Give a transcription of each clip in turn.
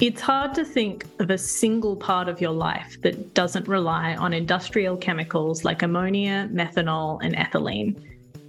It's hard to think of a single part of your life that doesn't rely on industrial chemicals like ammonia, methanol, and ethylene.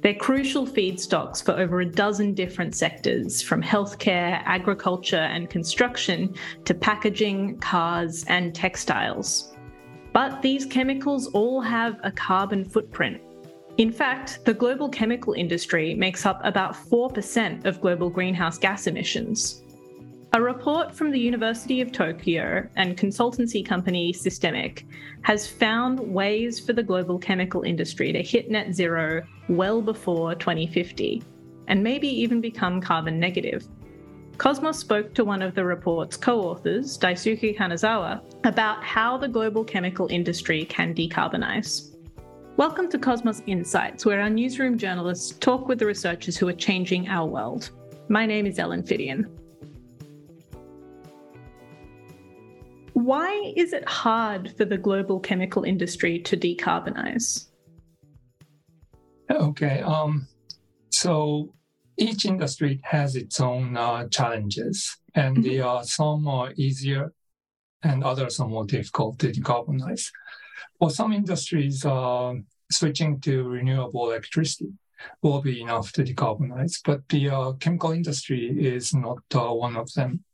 They're crucial feedstocks for over a dozen different sectors, from healthcare, agriculture, and construction to packaging, cars, and textiles. But these chemicals all have a carbon footprint. In fact, the global chemical industry makes up about 4% of global greenhouse gas emissions. A report from the University of Tokyo and consultancy company Systemiq has found ways for the global chemical industry to hit net zero well before 2050, and maybe even become carbon negative. Cosmos spoke to one of the report's co authors, Daisuke Kanazawa, about how the global chemical industry can decarbonize. Welcome to Cosmos Insights, where our newsroom journalists talk with the researchers who are changing our world. My name is Ellen Phiddian. Why is it hard for the global chemical industry to decarbonize? Okay, um, so each industry has its own uh, challenges, and mm-hmm. some are easier and others are more difficult to decarbonize. For some industries, uh, switching to renewable electricity will be enough to decarbonize, but the uh, chemical industry is not uh, one of them.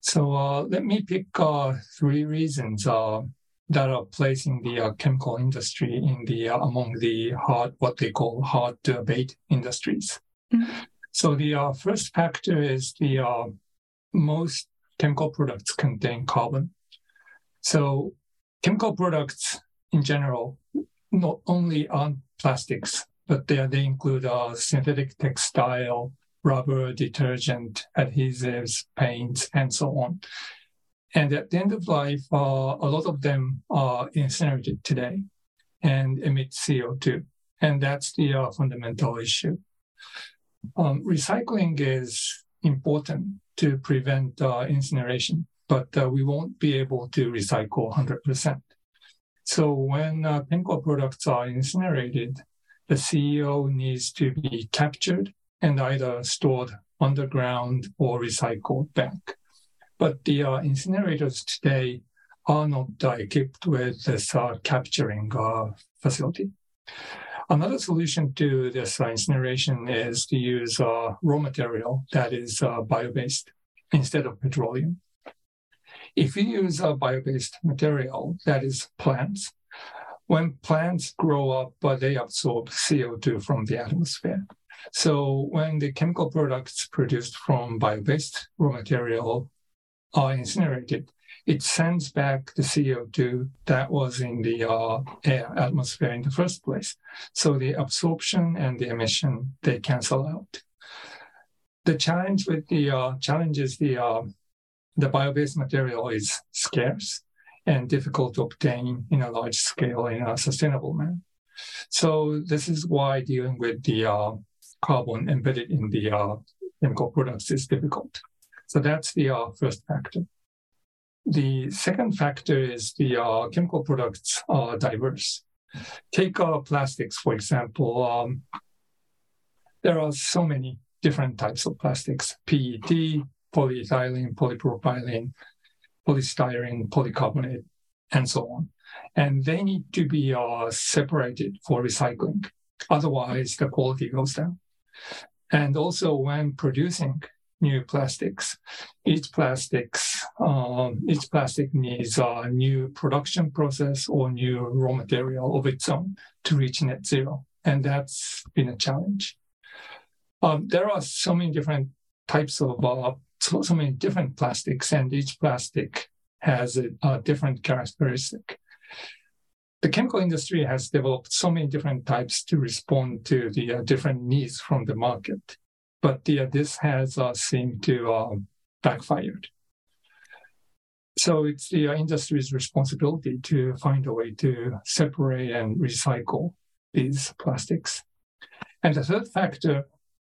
So uh, let me pick uh, three reasons uh, that are placing the uh, chemical industry in the uh, among the hard what they call hard to abate industries. Mm-hmm. So the uh, first factor is the most chemical products contain carbon. So chemical products in general not only on plastics, but they, they include synthetic textile, rubber, detergent, adhesives, paints, and so on. And at the end of life, uh, a lot of them are incinerated today and emit CO2. And that's the uh, fundamental issue. Um, recycling is important to prevent uh, incineration, but uh, we won't be able to recycle 100%. So when uh, products are incinerated, the CO needs to be captured and either stored underground or recycled back. But the uh, incinerators today are not uh, equipped with this uh, capturing uh, facility. Another solution to this uh, incineration is to use raw material that is bio-based instead of petroleum. If you use a bio-based material that is plants, when plants grow up, they absorb CO2 from the atmosphere. So when the chemical products produced from bio-based raw material are incinerated, it sends back the CO2 that was in the uh, air atmosphere in the first place. So the absorption and the emission they cancel out. The challenge with the uh, challenge is the uh, the bio-based material is scarce and difficult to obtain in a large scale in a sustainable manner. So this is why dealing with the uh, carbon embedded in the uh, chemical products is difficult. So that's the uh, first factor. The second factor is the uh, chemical products are diverse. Take uh, plastics, for example. Um, there are so many different types of plastics PET, polyethylene, polypropylene, polystyrene, polycarbonate, and so on. And they need to be uh, separated for recycling. Otherwise, the quality goes down. And also when producing new plastics, each plastics, um, each plastic needs a new production process or new raw material of its own to reach net zero. And that's been a challenge. Um, there are so many different types of, uh, so, so, many different plastics, and each plastic has a, a different characteristic the chemical industry has developed so many different types to respond to the uh, different needs from the market. But uh, this has uh, seemed to uh, backfired. So it's the uh, industry's responsibility to find a way to separate and recycle these plastics. And the third factor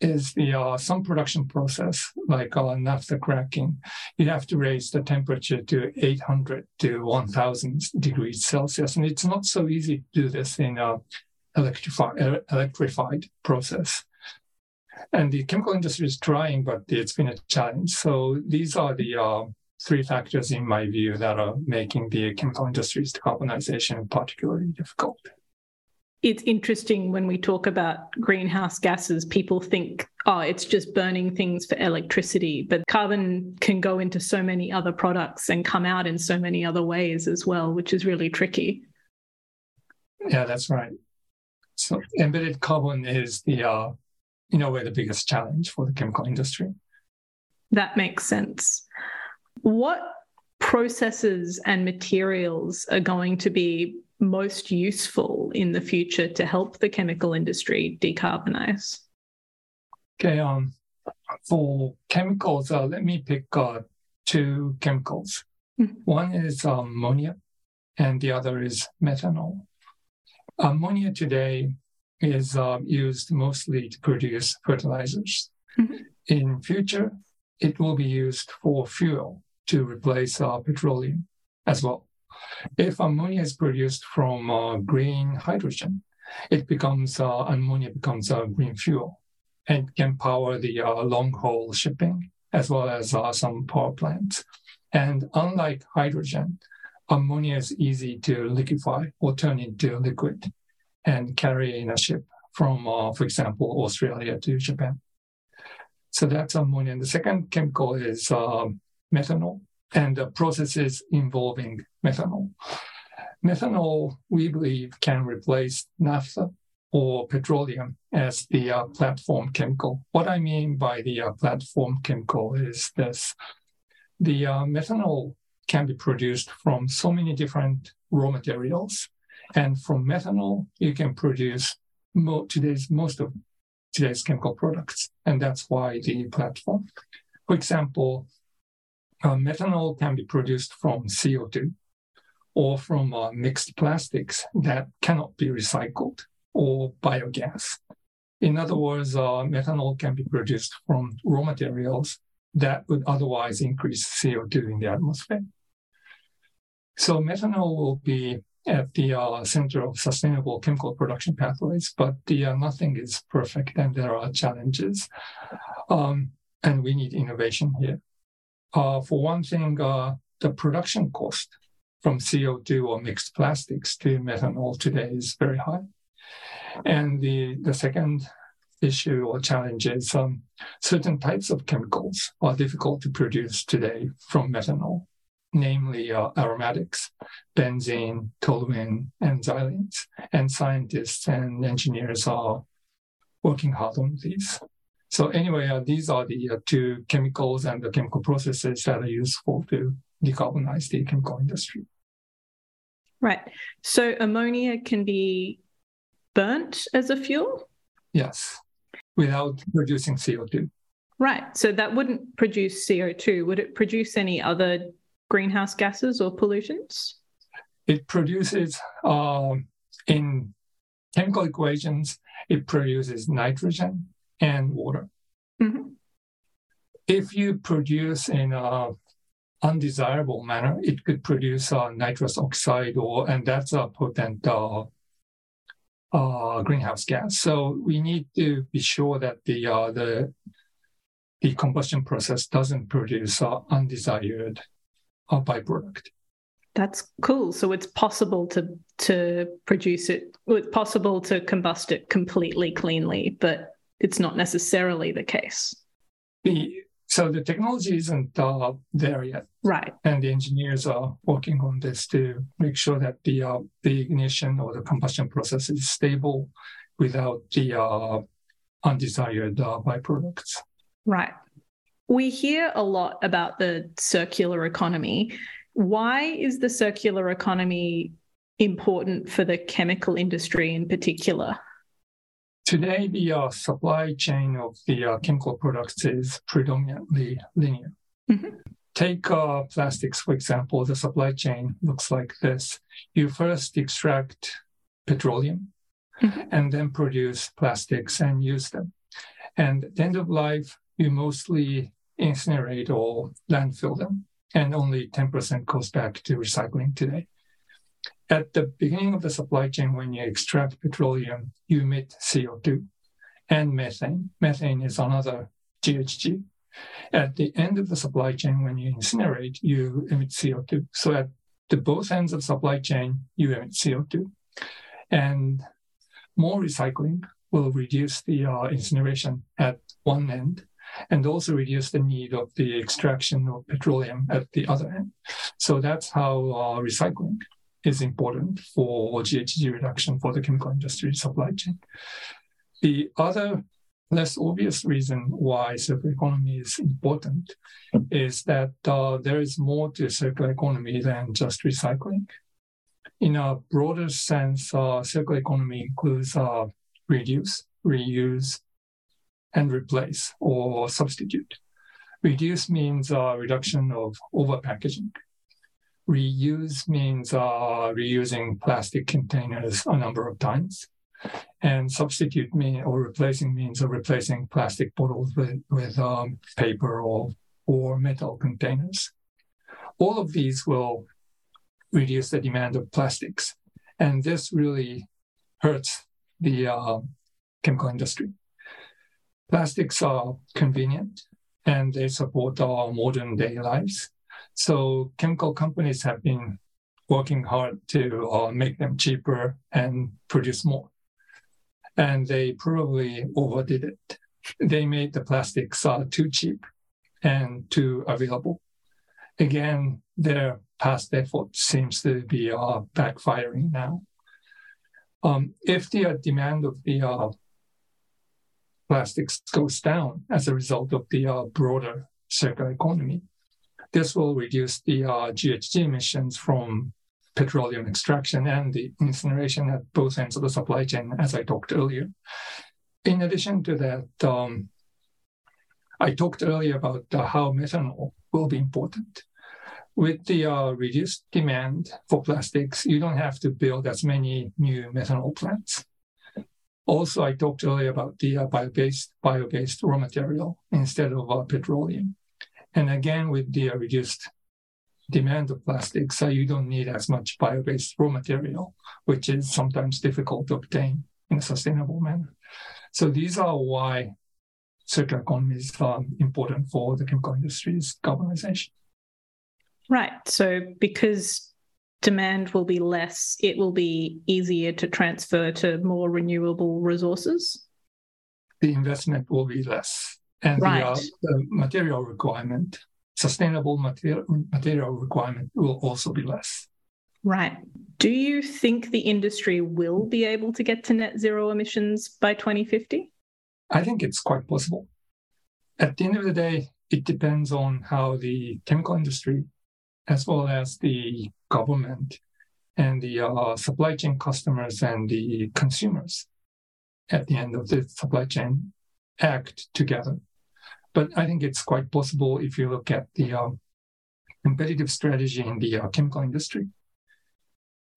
is the uh, some production process like uh, naphtha cracking. You have to raise the temperature to 800 to 1000 degrees Celsius, and it's not so easy to do this in a electrified, process. And the chemical industry is trying, but it's been a challenge. So these are the uh, three factors, in my view, that are making the chemical industry's decarbonization particularly difficult. It's interesting when we talk about greenhouse gases, people think, oh, it's just burning things for electricity. But carbon can go into so many other products and come out in so many other ways as well, which is really tricky. Yeah, that's right. So embedded carbon is the, uh, in a way, the biggest challenge for the chemical industry. That makes sense. What processes and materials are going to be most useful in the future to help the chemical industry decarbonize? Okay, um, for chemicals, uh, let me pick uh, two chemicals. Mm-hmm. One is um, ammonia, and the other is methanol. Ammonia today is uh, used mostly to produce fertilizers. Mm-hmm. In future, it will be used for fuel to replace uh, petroleum as well. If ammonia is produced from uh, green hydrogen, it becomes uh, ammonia becomes a green fuel and can power the uh, long haul shipping as well as uh, some power plants. And unlike hydrogen, ammonia is easy to liquefy or turn into liquid and carry in a ship from, uh, for example, Australia to Japan. So that's ammonia. And the second chemical is uh, methanol and the processes involving methanol. Methanol, we believe, can replace naphtha or petroleum as the uh, platform chemical. What I mean by the uh, platform chemical is this the uh, methanol can be produced from so many different raw materials. And from methanol, you can produce mo- today's most of today's chemical products. And that's why the platform. For example, uh, methanol can be produced from CO2 or from uh, mixed plastics that cannot be recycled or biogas. In other words, uh, methanol can be produced from raw materials that would otherwise increase CO2 in the atmosphere. So methanol will be at the uh, center of sustainable chemical production pathways, but the, uh, nothing is perfect and there are challenges. Um, and we need innovation here. Uh, for one thing, uh, the production cost from CO2 or mixed plastics to methanol today is very high. And the, the second issue or challenge is um, certain types of chemicals are difficult to produce today from methanol, namely uh, aromatics, benzene, toluene, and xylenes. And scientists and engineers are working hard on these. So anyway, uh, these are the uh, two chemicals and the chemical processes that are useful to decarbonize the chemical industry. Right. So ammonia can be burnt as a fuel? Yes, without producing CO2. Right. So that wouldn't produce CO2. Would it produce any other greenhouse gases or pollutants? It produces, uh, in chemical equations, it produces nitrogen and water. Mm-hmm. If you produce in a undesirable manner, it could produce uh, nitrous oxide, or and that's a potent uh, uh, greenhouse gas. So we need to be sure that the uh, the the combustion process doesn't produce uh, undesired uh, byproduct. That's cool. So it's possible to to produce it. It's possible to combust it completely cleanly, but it's not necessarily the case. The, so the technology isn't uh, there yet, right? And the engineers are working on this to make sure that the uh, the ignition or the combustion process is stable without the uh, undesired uh, byproducts. Right. We hear a lot about the circular economy. Why is the circular economy important for the chemical industry in particular? Today, the uh, supply chain of the uh, chemical products is predominantly linear. Mm-hmm. Take uh, plastics, for example. The supply chain looks like this. You first extract petroleum mm-hmm. and then produce plastics and use them. And at the end of life, you mostly incinerate or landfill them, and only 10% goes back to recycling today at the beginning of the supply chain, when you extract petroleum, you emit CO2. and methane. Methane is another GHG. At the end of the supply chain, when you incinerate, you emit CO2. So at the both ends of supply chain, you emit CO2. And more recycling will reduce the uh, incineration at one end and also reduce the need of the extraction of petroleum at the other end. So that's how uh, recycling is important for GHG reduction for the chemical industry supply chain. The other less obvious reason why circular economy is important is that uh, there is more to circular economy than just recycling. In a broader sense, uh, circular economy includes uh, reduce, reuse, and replace or substitute. Reduce means uh, reduction of overpackaging. Reuse means uh, reusing plastic containers a number of times. And substitute mean or replacing means of replacing plastic bottles with, with um, paper or, or metal containers. All of these will reduce the demand of plastics. And this really hurts the uh, chemical industry. Plastics are convenient and they support our modern day lives. So chemical companies have been working hard to uh, make them cheaper and produce more and they probably overdid it. They made the plastics uh, too cheap and too available. Again, their past effort seems to be uh, backfiring now. Um, if the uh, demand of the uh, plastics goes down as a result of the uh, broader circular economy, this will reduce the GHG uh, emissions from petroleum extraction and the incineration at both ends of the supply chain, as I talked earlier. In addition to that, um, I talked earlier about uh, how methanol will be important. With the uh, reduced demand for plastics, you don't have to build as many new methanol plants. Also, I talked earlier about the uh, bio-based, bio-based raw material instead of uh, petroleum. And again, with the reduced demand of plastics, so you don't need as much bio-based raw material, which is sometimes difficult to obtain in a sustainable manner. So these are why circular economy is um, important for the chemical industry's decarbonization. Right. So because demand will be less, it will be easier to transfer to more renewable resources. The investment will be less, and right. the, uh, the material requirement sustainable material, material requirement will also be less. Right. Do you think the industry will be able to get to net zero emissions by 2050? I think it's quite possible. At the end of the day, it depends on how the chemical industry, as well as the government and the uh, supply chain customers and the consumers at the end of the supply chain act together but I think it's quite possible if you look at the um, competitive strategy in the uh, chemical industry.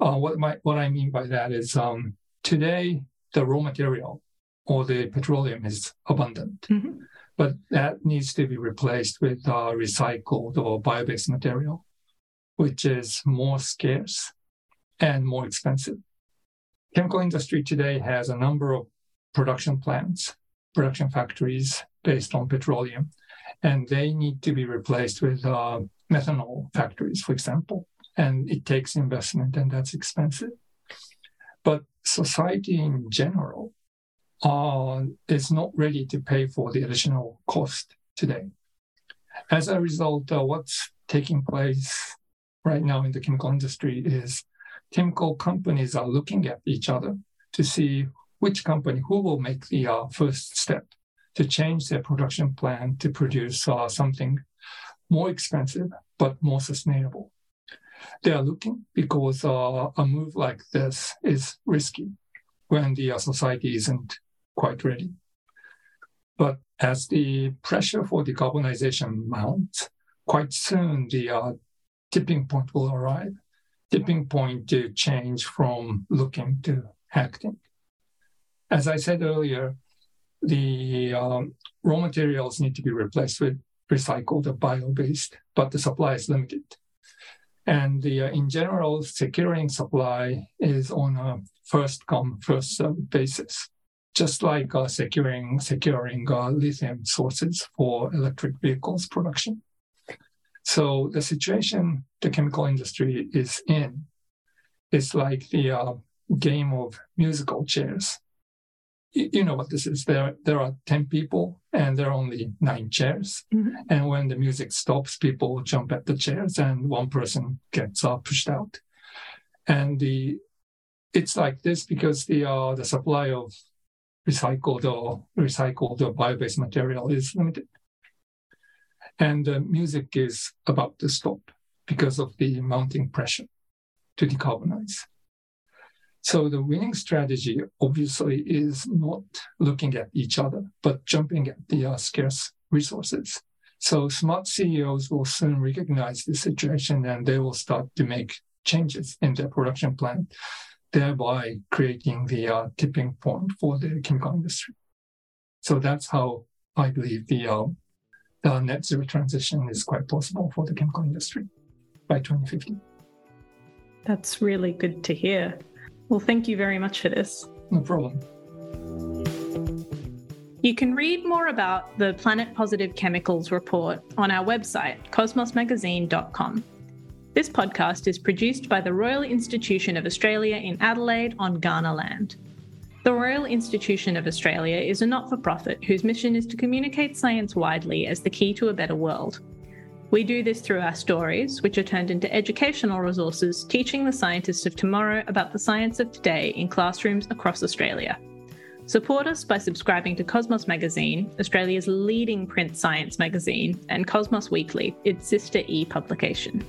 Uh, what, my, what I mean by that is um, today, the raw material or the petroleum is abundant, mm-hmm. but that needs to be replaced with uh, recycled or bio based material, which is more scarce and more expensive. Chemical industry today has a number of production plants, production factories based on petroleum, and they need to be replaced with uh, methanol factories, for example. And it takes investment, and that's expensive. But society in general uh, is not ready to pay for the additional cost today. As a result, uh, what's taking place right now in the chemical industry is chemical companies are looking at each other to see which company who will make the uh, first step to change their production plan to produce uh, something more expensive but more sustainable. They are looking because uh, a move like this is risky when the uh, society isn't quite ready. But as the pressure for decarbonization mounts, quite soon the uh, tipping point will arrive. Tipping point to change from looking to acting. As I said earlier, the um, raw materials need to be replaced with recycled or bio-based, but the supply is limited. And the, uh, in general, securing supply is on a first come, first served basis. just like uh, securing securing uh, lithium sources for electric vehicles production. So the situation the chemical industry is in is like the uh, game of musical chairs. You, know what this is? There there are ten people and there are only nine chairs. Mm-hmm. And when the music stops, people jump at the chairs and one person gets uh, pushed out. And the it's like this because the uh, the supply of recycled or recycled or bio-based material is limited. And the music is about to stop because of the mounting pressure to decarbonize. So the winning strategy obviously is not looking at each other, but jumping at the uh, scarce resources. So smart CEOs will soon recognize the situation and they will start to make changes in their production plan thereby creating the uh, tipping point for the chemical industry. So that's how I believe the, uh, the net zero transition is quite possible for the chemical industry by 2050. That's really good to hear. Well, thank you very much for this. No problem. You can read more about the Planet Positive Chemicals report on our website, cosmosmagazine.com. This podcast is produced by the Royal Institution of Australia in Adelaide on Kaurna land. The Royal Institution of Australia is a not for profit whose mission is to communicate science widely as the key to a better world. We do this through our stories, which are turned into educational resources teaching the scientists of tomorrow about the science of today in classrooms across Australia. Support us by subscribing to Cosmos Magazine, Australia's leading print science magazine, and Cosmos Weekly, its sister e publication.